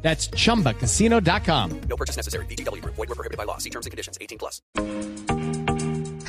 That's chumbacasino.com. No purchase necessary. BGW. Void were prohibited by law. See terms and conditions. 18 plus.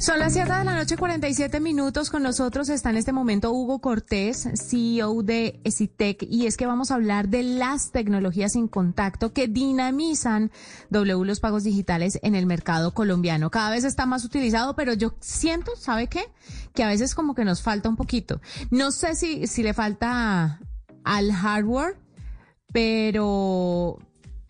Son las 7 de la noche, 47 minutos. Con nosotros está en este momento Hugo Cortés, CEO de Esitec, y es que vamos a hablar de las tecnologías sin contacto que dinamizan W los pagos digitales en el mercado colombiano. Cada vez está más utilizado, pero yo siento, ¿sabe qué? Que a veces como que nos falta un poquito. No sé si, si le falta al hardware, pero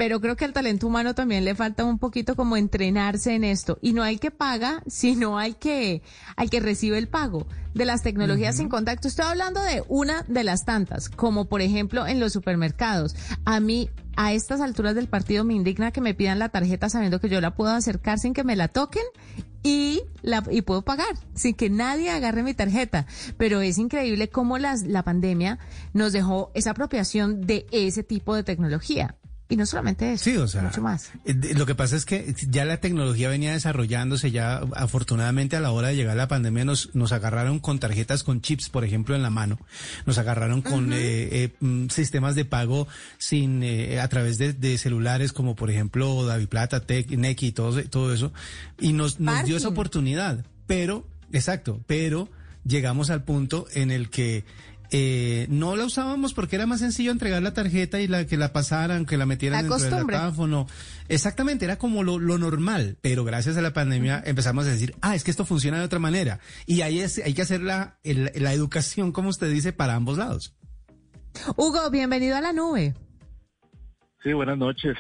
pero creo que al talento humano también le falta un poquito como entrenarse en esto. Y no hay que paga, sino hay que, al que recibe el pago de las tecnologías sin contacto. Estoy hablando de una de las tantas, como por ejemplo en los supermercados. A mí, a estas alturas del partido me indigna que me pidan la tarjeta sabiendo que yo la puedo acercar sin que me la toquen y la y puedo pagar sin que nadie agarre mi tarjeta. Pero es increíble cómo las, la pandemia nos dejó esa apropiación de ese tipo de tecnología. Y no solamente eso, Sí, o sea, mucho más. eh, Lo que pasa es que ya la tecnología venía desarrollándose, ya afortunadamente a la hora de llegar la pandemia nos, nos agarraron con tarjetas con chips, por ejemplo, en la mano, nos agarraron con eh, eh, mm, sistemas de pago sin eh, a través de, de celulares como por ejemplo Daviplata, Tec, Nequi y todo, todo eso, y nos, nos dio esa oportunidad, pero, exacto, pero llegamos al punto en el que eh, no la usábamos porque era más sencillo entregar la tarjeta y la que la pasaran, que la metieran La dentro del costumbre. datáfono. Exactamente, era como lo, lo normal, pero gracias a la pandemia empezamos a decir, ah, es que esto funciona de otra manera. Y ahí es, hay que hacer la, el- la educación, como usted dice, para ambos lados. Hugo, bienvenido a la nube. Sí, buenas noches.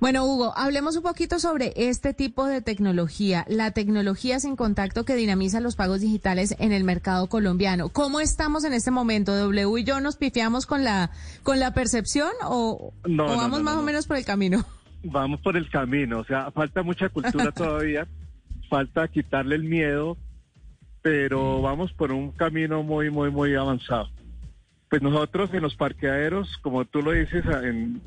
Bueno, Hugo, hablemos un poquito sobre este tipo de tecnología, la tecnología sin contacto que dinamiza los pagos digitales en el mercado colombiano. ¿Cómo estamos en este momento? ¿W y yo nos pifiamos con la con la percepción o, No, o vamos no, más o no. menos por el camino? Vamos por el camino, o sea, falta mucha cultura todavía, falta quitarle el miedo, pero vamos por un camino muy, muy, muy avanzado. Pues nosotros en los parqueaderos, como tú lo dices, en-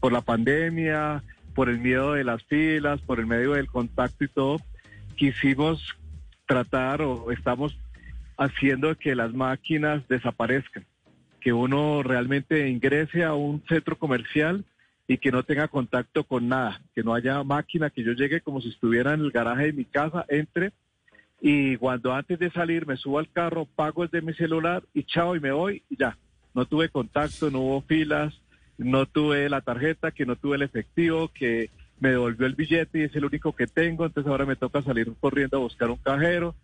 por la pandemia, por el miedo de las filas, por el medio del contacto y todo, quisimos tratar o estamos haciendo que las máquinas desaparezcan, que uno realmente ingrese a un centro comercial y que no tenga contacto con nada, que no haya máquina, que yo llegue como si estuviera en el garaje de mi casa, entre y cuando antes de salir me subo al carro, pago desde mi celular y chao y me voy y ya. No tuve contacto, no hubo filas, no tuve la tarjeta, que no tuve el efectivo, que me devolvió el billete y es el único que tengo, entonces ahora me toca salir corriendo a buscar un cajero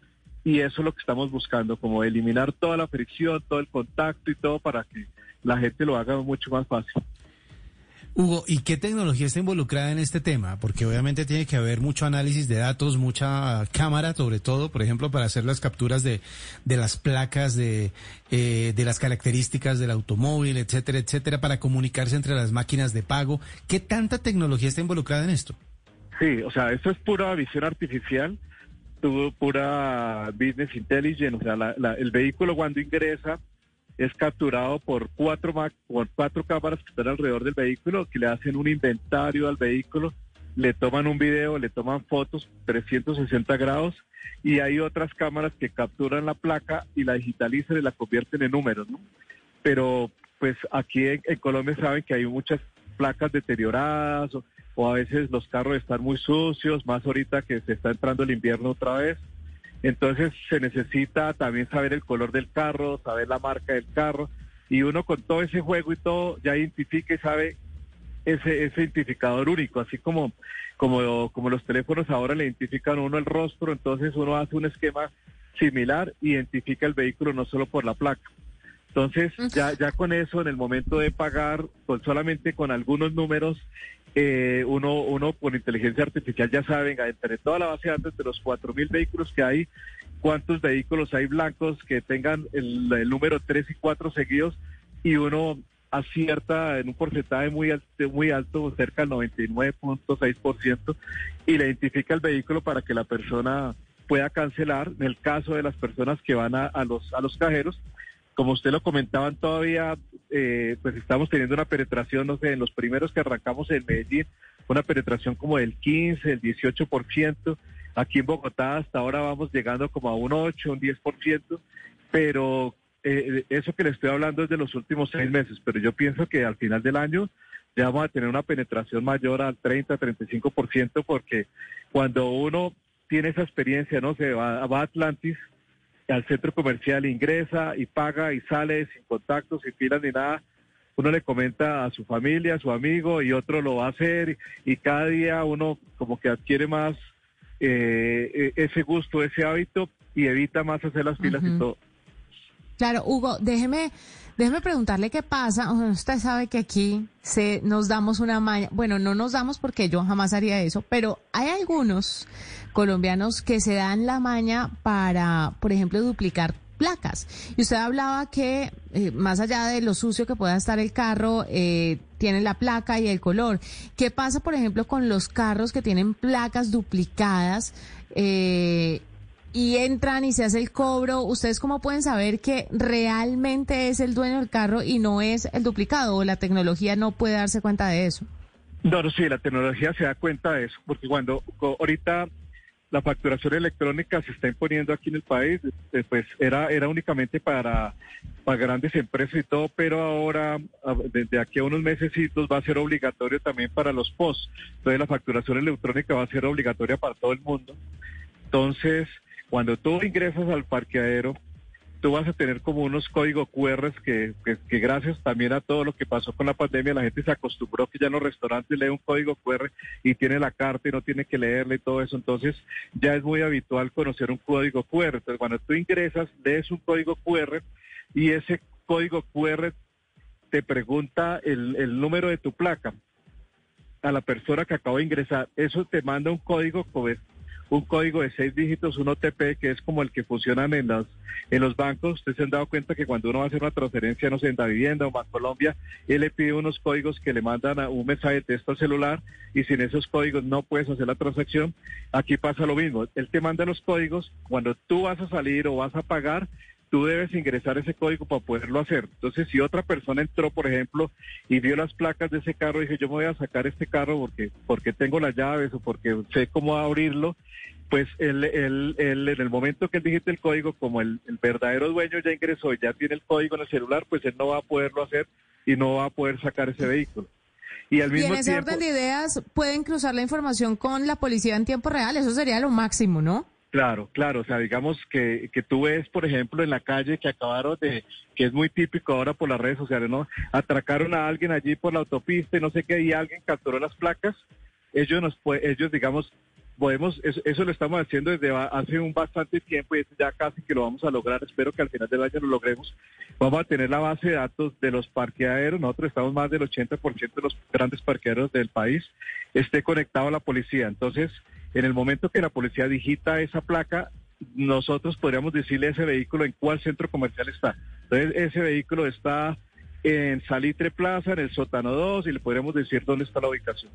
y eso es lo que estamos buscando, como eliminar toda la fricción, todo el contacto y todo para que la gente lo haga mucho más fácil. Hugo, ¿y qué tecnología está involucrada en este tema? Porque obviamente tiene que haber mucho análisis de datos, mucha cámara, sobre todo, por ejemplo, para hacer las capturas de, de las placas, de, eh, de las características del automóvil, etcétera, etcétera, para comunicarse entre las máquinas de pago. ¿Qué tanta tecnología está involucrada en esto? Sí, o sea, esto es pura visión artificial, pura business intelligence, o sea, la- la- el vehículo cuando ingresa es capturado por cuatro, por cuatro cámaras que están alrededor del vehículo, que le hacen un inventario al vehículo, le toman un video, le toman fotos 360 grados y hay otras cámaras que capturan la placa y la digitalizan y la convierten en números, ¿no? Pero pues aquí en, Colombia saben que hay muchas placas deterioradas o a veces los carros están muy sucios, más ahorita que se está entrando el invierno otra vez. Entonces se necesita también saber el color del carro, saber la marca del carro y uno con todo ese juego y todo ya identifica y sabe ese, ese identificador único, así como, como, como los teléfonos ahora le identifican a uno el rostro, entonces uno hace un esquema similar, identifica el vehículo no solo por la placa. Entonces, ya, ya con eso, en el momento de pagar, con solamente con algunos números, eh, uno, uno con inteligencia artificial ya sabe, venga, entre toda la base de datos de los 4.000 vehículos que hay, cuántos vehículos hay blancos que tengan el, número 3 y 4 seguidos y uno acierta en un porcentaje muy alto, muy alto cerca del 99.6%, y le identifica el vehículo para que la persona pueda cancelar en el caso de las personas que van a, a los, a los cajeros. Como usted lo comentaban, todavía eh, pues estamos teniendo una penetración, no sé, en los primeros que arrancamos en Medellín, una penetración como del 15, el 18%. Aquí en Bogotá hasta ahora vamos llegando como a un 8, un 10%, pero eh, eso que le estoy hablando es de los últimos seis meses, pero yo pienso que al final del año ya vamos a tener una penetración mayor al 30, 35%, porque cuando uno tiene esa experiencia, no se va, va a Atlantis, al centro comercial, ingresa y paga y sale sin contacto, sin filas ni nada, uno le comenta a su familia, a su amigo y otro lo va a hacer y, cada día uno como que adquiere más eh, e, ese gusto, ese hábito y evita más hacer las filas y todo. Claro, Hugo, déjeme, déjeme preguntarle qué pasa. Usted sabe que aquí se nos damos una maña. Bueno, no nos damos porque yo jamás haría eso, pero hay algunos colombianos que se dan la maña para, por ejemplo, duplicar placas. Y usted hablaba que eh, más allá de lo sucio que pueda estar el carro, eh, tiene la placa y el color. ¿Qué pasa, por ejemplo, con los carros que tienen placas duplicadas? Eh, y entran y se hace el cobro, ¿ustedes cómo pueden saber que realmente es el dueño del carro y no es el duplicado o la tecnología no puede darse cuenta de eso? No, no, sí, la tecnología se da cuenta de eso, porque cuando ahorita la facturación electrónica se está imponiendo aquí en el país, eh, pues era, era únicamente para, para grandes empresas y todo, pero ahora, desde aquí a unos meses va a ser obligatorio también para los POS. Entonces la facturación electrónica va a ser obligatoria para todo el mundo. Entonces, cuando tú ingresas al parqueadero, tú vas a tener como unos códigos QR que, que, gracias también a todo lo que pasó con la pandemia, la gente se acostumbró que ya en los restaurantes lee un código QR y tiene la carta y no tiene que leerle y todo eso. Entonces ya es muy habitual conocer un código QR. Entonces cuando tú ingresas, lees un código QR y ese código QR te pregunta el, el número de tu placa a la persona que acaba de ingresar. Eso te manda un código un código de seis dígitos, un OTP, que es como el que funcionan en los, en los bancos. Ustedes se han dado cuenta que cuando uno va a hacer una transferencia, no sé, en la vivienda o Colombia, él le pide unos códigos que le mandan a un mensaje de texto al celular y sin esos códigos no puedes hacer la transacción. Aquí pasa lo mismo. Él te manda los códigos. Cuando tú vas a salir o vas a pagar, tú debes ingresar ese código para poderlo hacer. Entonces, si otra persona entró, por ejemplo, y vio las placas de ese carro y dice, yo me voy a sacar este carro porque, porque tengo las llaves o porque sé cómo abrirlo, pues él, él, él, en el momento que él digite el código, como el, verdadero dueño ya ingresó y ya tiene el código en el celular, pues él no va a poderlo hacer y no va a poder sacar ese vehículo. Y, al mismo en ese orden de ideas, pueden cruzar la información con la policía en tiempo real, eso sería lo máximo, ¿no? Claro, claro, o sea, digamos que, que tú ves, por ejemplo, en la calle que acabaron de, que es muy típico ahora por las redes sociales, ¿no? Atracaron a alguien allí por la autopista y no sé qué, y alguien capturó las placas, ellos nos ellos digamos podemos, eso, lo estamos haciendo desde hace un bastante tiempo y ya casi que lo vamos a lograr. Espero que al final del año lo logremos. Vamos a tener la base de datos de los parqueaderos. Nosotros estamos más del 80% de los grandes parqueaderos del país esté conectado a la policía. Entonces, en el momento que la policía digita esa placa, nosotros podríamos decirle a ese vehículo en cuál centro comercial está. Entonces, ese vehículo está en Salitre Plaza, en el sótano 2, y le podríamos decir dónde está la ubicación.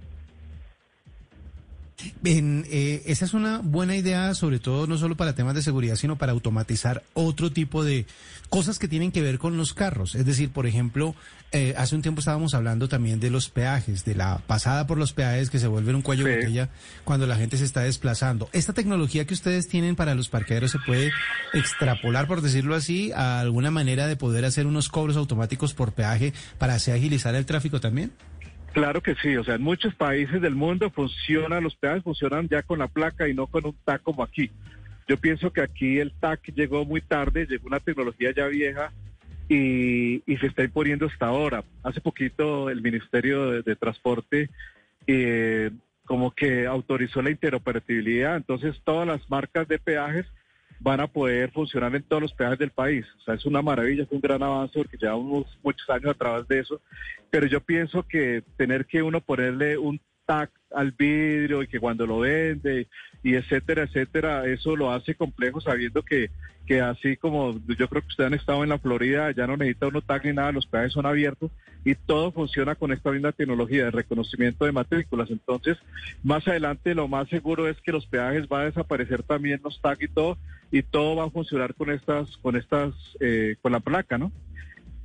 En, eh, esa es una buena idea, sobre todo no solo para temas de seguridad, sino para automatizar otro tipo de cosas que tienen que ver con los carros. Es decir, por ejemplo, eh, hace un tiempo estábamos hablando también de los peajes, de la pasada por los peajes que se vuelven un cuello de botella cuando la gente se está desplazando. ¿Esta tecnología que ustedes tienen para los parqueaderos se puede extrapolar, por decirlo así, a alguna manera de poder hacer unos cobros automáticos por peaje para así agilizar el tráfico también? Claro que sí, o sea, en muchos países del mundo funcionan, los peajes funcionan ya con la placa y no con un TAC como aquí. Yo pienso que aquí el TAC llegó muy tarde, llegó una tecnología ya vieja y, se está imponiendo hasta ahora. Hace poquito el Ministerio de, Transporte eh, como que autorizó la interoperabilidad, entonces todas las marcas de peajes van a poder funcionar en todos los peajes del país. O sea, es una maravilla, es un gran avance porque llevamos muchos años a través de eso. Pero yo pienso que tener que uno ponerle un tag al vidrio y que cuando lo vende y etcétera, etcétera, eso lo hace complejo sabiendo que, que así como yo creo que ustedes han estado en la Florida, ya no necesita uno tag ni nada, los peajes son abiertos y todo funciona con esta misma tecnología de reconocimiento de matrículas. Entonces, más adelante lo más seguro es que los peajes va a desaparecer también los tag y todo y todo va a funcionar con estas, con estas, eh, con la placa, ¿no?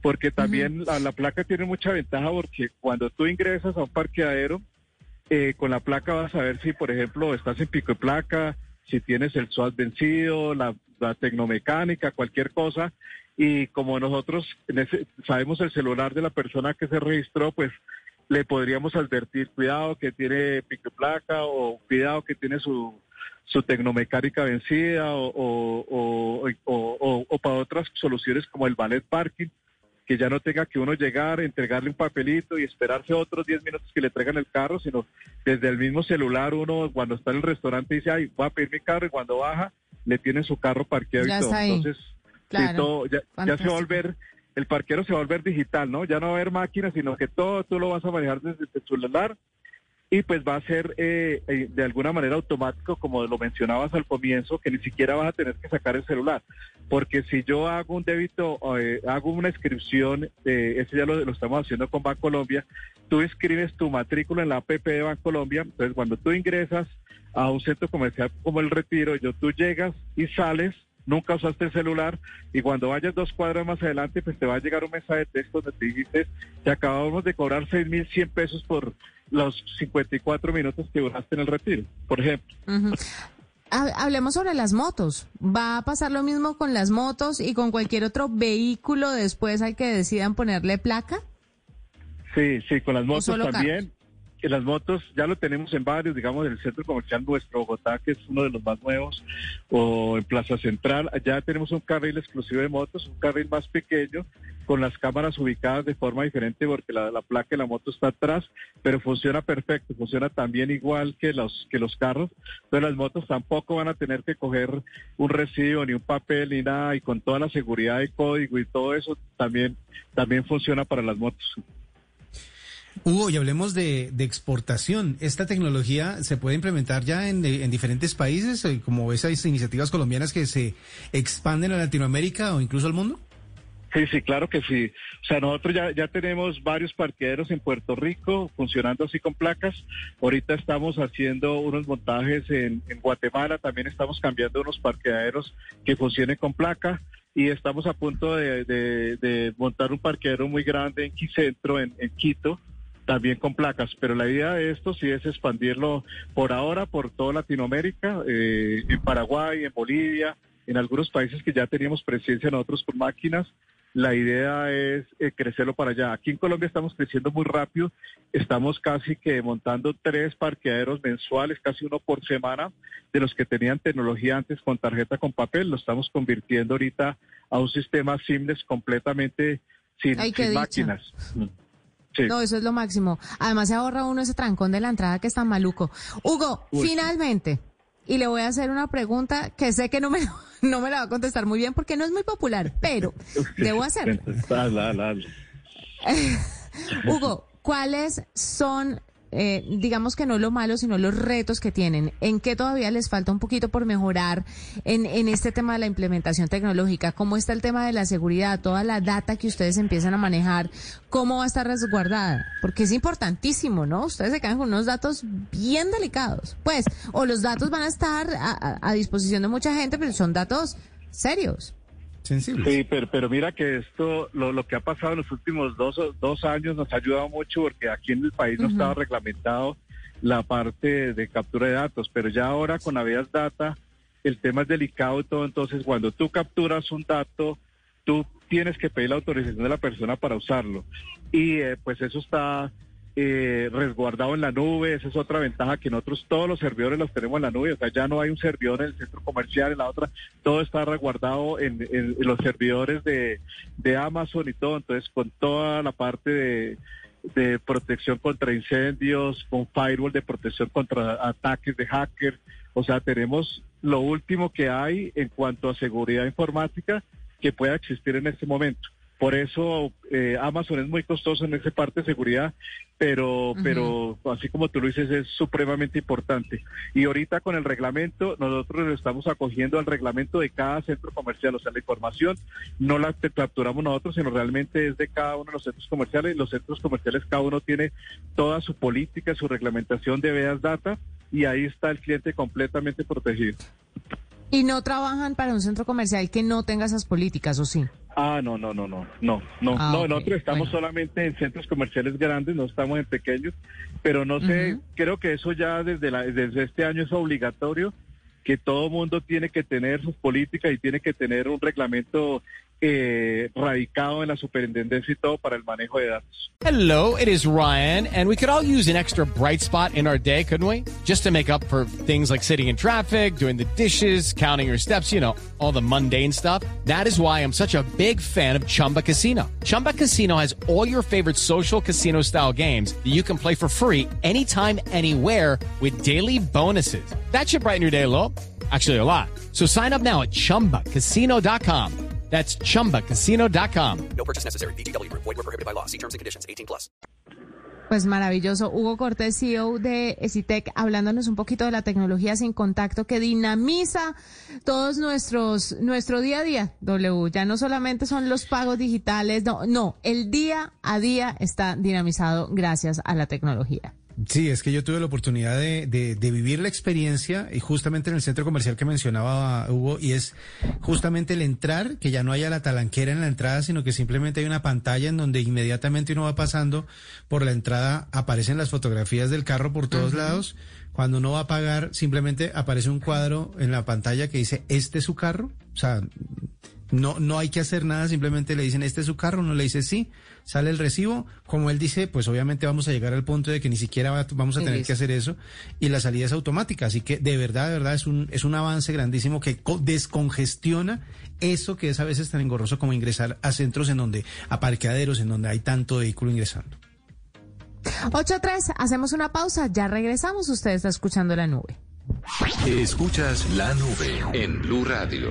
Porque también la, la placa tiene mucha ventaja porque cuando tú ingresas a un parqueadero, eh, con la placa vas a ver si, por ejemplo, estás en pico de placa, si tienes el SWAT vencido, la, tecnomecánica, cualquier cosa. Y como nosotros sabemos el celular de la persona que se registró, pues le podríamos advertir, cuidado que tiene pico de placa o cuidado que tiene su, su tecnomecánica vencida o- o- o para otras soluciones como el ballet parking que ya no tenga que uno llegar, entregarle un papelito y esperarse otros 10 minutos que le traigan el carro, sino desde el mismo celular uno cuando está en el restaurante dice, ay, voy a pedir mi carro y cuando baja le tiene su carro parqueado Ya y todo. Entonces, sí, Claro. todo, ya, ya se va a volver, el parquero se va a volver digital, ¿no? Ya no va a haber máquinas, sino que todo tú lo vas a manejar desde tu celular y pues va a ser eh, eh, de alguna manera automático, como lo mencionabas al comienzo, que ni siquiera vas a tener que sacar el celular. Porque si yo hago un débito, eh, hago una inscripción, eh, eso ya lo, lo estamos haciendo con Bancolombia, tú inscribes tu matrícula en la APP de Bancolombia, entonces cuando tú ingresas a un centro comercial como el Retiro, yo tú llegas y sales, nunca usaste el celular y cuando vayas dos cuadras más adelante, pues te va a llegar un mensaje de texto donde te dijiste, te acabamos de cobrar 6.100 pesos por los 54 minutos que duraste en el Retiro, por ejemplo. Hablemos sobre las motos. ¿Va a pasar lo mismo con las motos y con cualquier otro vehículo después al que decidan ponerle placa? Sí, sí, con las motos también. Las motos ya lo tenemos en varios, digamos, en el centro comercial nuestro, Bogotá, que es uno de los más nuevos, o en Plaza Central. Allá tenemos un carril exclusivo de motos, un carril más pequeño, con las cámaras ubicadas de forma diferente, porque la, la placa de la moto está atrás, pero funciona perfecto, funciona también igual que los, que los carros. Entonces las motos tampoco van a tener que coger un recibo, ni un papel, ni nada, y con toda la seguridad de código y todo eso, también, también funciona para las motos. Hugo, y hablemos de, exportación. ¿Esta tecnología se puede implementar ya en, en diferentes países, eh, como esas iniciativas colombianas que se expanden a Latinoamérica o incluso al mundo? Sí, sí, claro que sí. O sea, nosotros ya, tenemos varios parqueaderos en Puerto Rico funcionando así con placas. Ahorita estamos haciendo unos montajes en, Guatemala, también estamos cambiando unos parqueaderos que funcionen con placa y estamos a punto de, montar un parqueadero muy grande en Quicentro, en, en Quito, también con placas. Pero la idea de esto sí es expandirlo por ahora por toda Latinoamérica, eh, en Paraguay, en Bolivia, en algunos países que ya teníamos presencia nosotros con máquinas. La idea es eh, crecerlo para allá. Aquí en Colombia estamos creciendo muy rápido. Estamos casi que montando tres parqueaderos mensuales, casi uno por semana, de los que tenían tecnología antes con tarjeta con papel. Lo estamos convirtiendo ahorita a un sistema seamless completamente sin, Ay, máquinas. Mm. Sí. No, eso es lo máximo. Además se ahorra uno ese trancón de la entrada que es tan maluco. Hugo, Uy, finalmente, y le voy a hacer una pregunta que sé que no me, no me la va a contestar muy bien porque no es muy popular, pero debo hazla. Hugo, ¿cuáles son, eh, digamos que no lo malo, sino los retos que tienen? ¿En qué todavía les falta un poquito por mejorar en, en este tema de la implementación tecnológica? ¿Cómo está el tema de la seguridad? Toda la data que ustedes empiezan a manejar, ¿cómo va a estar resguardada? Porque es importantísimo, ¿no? Ustedes se quedan con unos datos bien delicados. Pues, o los datos van a estar a, a- a disposición de mucha gente, pero son datos serios. Sensibles. Sí, pero, pero mira que esto, lo, lo que ha pasado en los últimos dos, dos años nos ha ayudado mucho porque aquí en el país no estaba reglamentado la parte de captura de datos, pero ya ahora con Avias Data el tema es delicado y todo, entonces cuando tú capturas un dato, tú tienes que pedir la autorización de la persona para usarlo. Y eh, pues eso está eh, resguardado en la nube, esa es otra ventaja que nosotros todos los servidores los tenemos en la nube, o sea, ya no hay un servidor en el centro comercial, en la otra, todo está resguardado en, los servidores de, Amazon y todo, entonces con toda la parte de, de protección contra incendios, con firewall de protección contra ataques de hackers, o sea, tenemos lo último que hay en cuanto a seguridad informática que pueda existir en este momento. Por eso eh, Amazon es muy costoso en esa parte de seguridad, pero, pero así como tú lo dices, es supremamente importante. Y ahorita con el reglamento, nosotros lo estamos acogiendo al reglamento de cada centro comercial. O sea, la información no la capturamos nosotros, sino realmente es de cada uno de los centros comerciales. Los centros comerciales, cada uno tiene toda su política, su reglamentación de veas data, y ahí está el cliente completamente protegido. ¿Y no trabajan para un centro comercial que no tenga esas políticas, o sí? Ah, no, no, no, no, no, no, Ah, no, ok, nosotros estamos bueno. solamente en centros comerciales grandes, no estamos en pequeños, pero no sé, Ujú. creo que eso ya desde, la, desde este año es obligatorio, que todo mundo tiene que tener sus políticas y tiene que tener un reglamento eh, radicado en la superintendencia y todo para el manejo de datos. Hello, it is Ryan, and we could all use an extra bright spot in our day, couldn't we? Just to make up for things like sitting in traffic, doing the dishes, counting your steps, you know, all the mundane stuff. That is why I'm such a big fan of Chumba Casino. Chumba Casino has all your favorite social casino style games that you can play for free anytime, anywhere with daily bonuses. That should brighten your day a. Actually, a lot. So sign up now at chumbacasino.com. That's chumbacasino.com. No purchase necessary. VGW Group. Void were prohibited by law. See terms and conditions. 18 plus. Pues maravilloso. Hugo Cortés, CEO de Esitec, hablándonos un poquito de la tecnología sin contacto que dinamiza todos nuestros, nuestro día a día, W. Ya no solamente son los pagos digitales, no, no, el día a día está dinamizado gracias a la tecnología. Sí, es que yo tuve la oportunidad de, de- de vivir la experiencia y justamente en el centro comercial que mencionaba Hugo, y es justamente el entrar, que ya no haya la talanquera en la entrada, sino que simplemente hay una pantalla en donde inmediatamente uno va pasando por la entrada, aparecen las fotografías del carro por todos lados. Cuando uno va a pagar, simplemente aparece un cuadro en la pantalla que dice, ¿este es su carro? O sea, no, no hay que hacer nada, simplemente le dicen, este es su carro, uno le dice sí, sale el recibo, como él dice, pues obviamente vamos a llegar al punto de que ni siquiera va- vamos a tener listo. que hacer eso, y la salida es automática, así que de verdad, de verdad es un, es un avance grandísimo que co- descongestiona eso que es a veces tan engorroso como ingresar a centros en donde, a parqueaderos en donde hay tanto vehículo ingresando. 8-3, hacemos una pausa, ya regresamos, usted está escuchando la nube. Escuchas la nube en Blue Radio.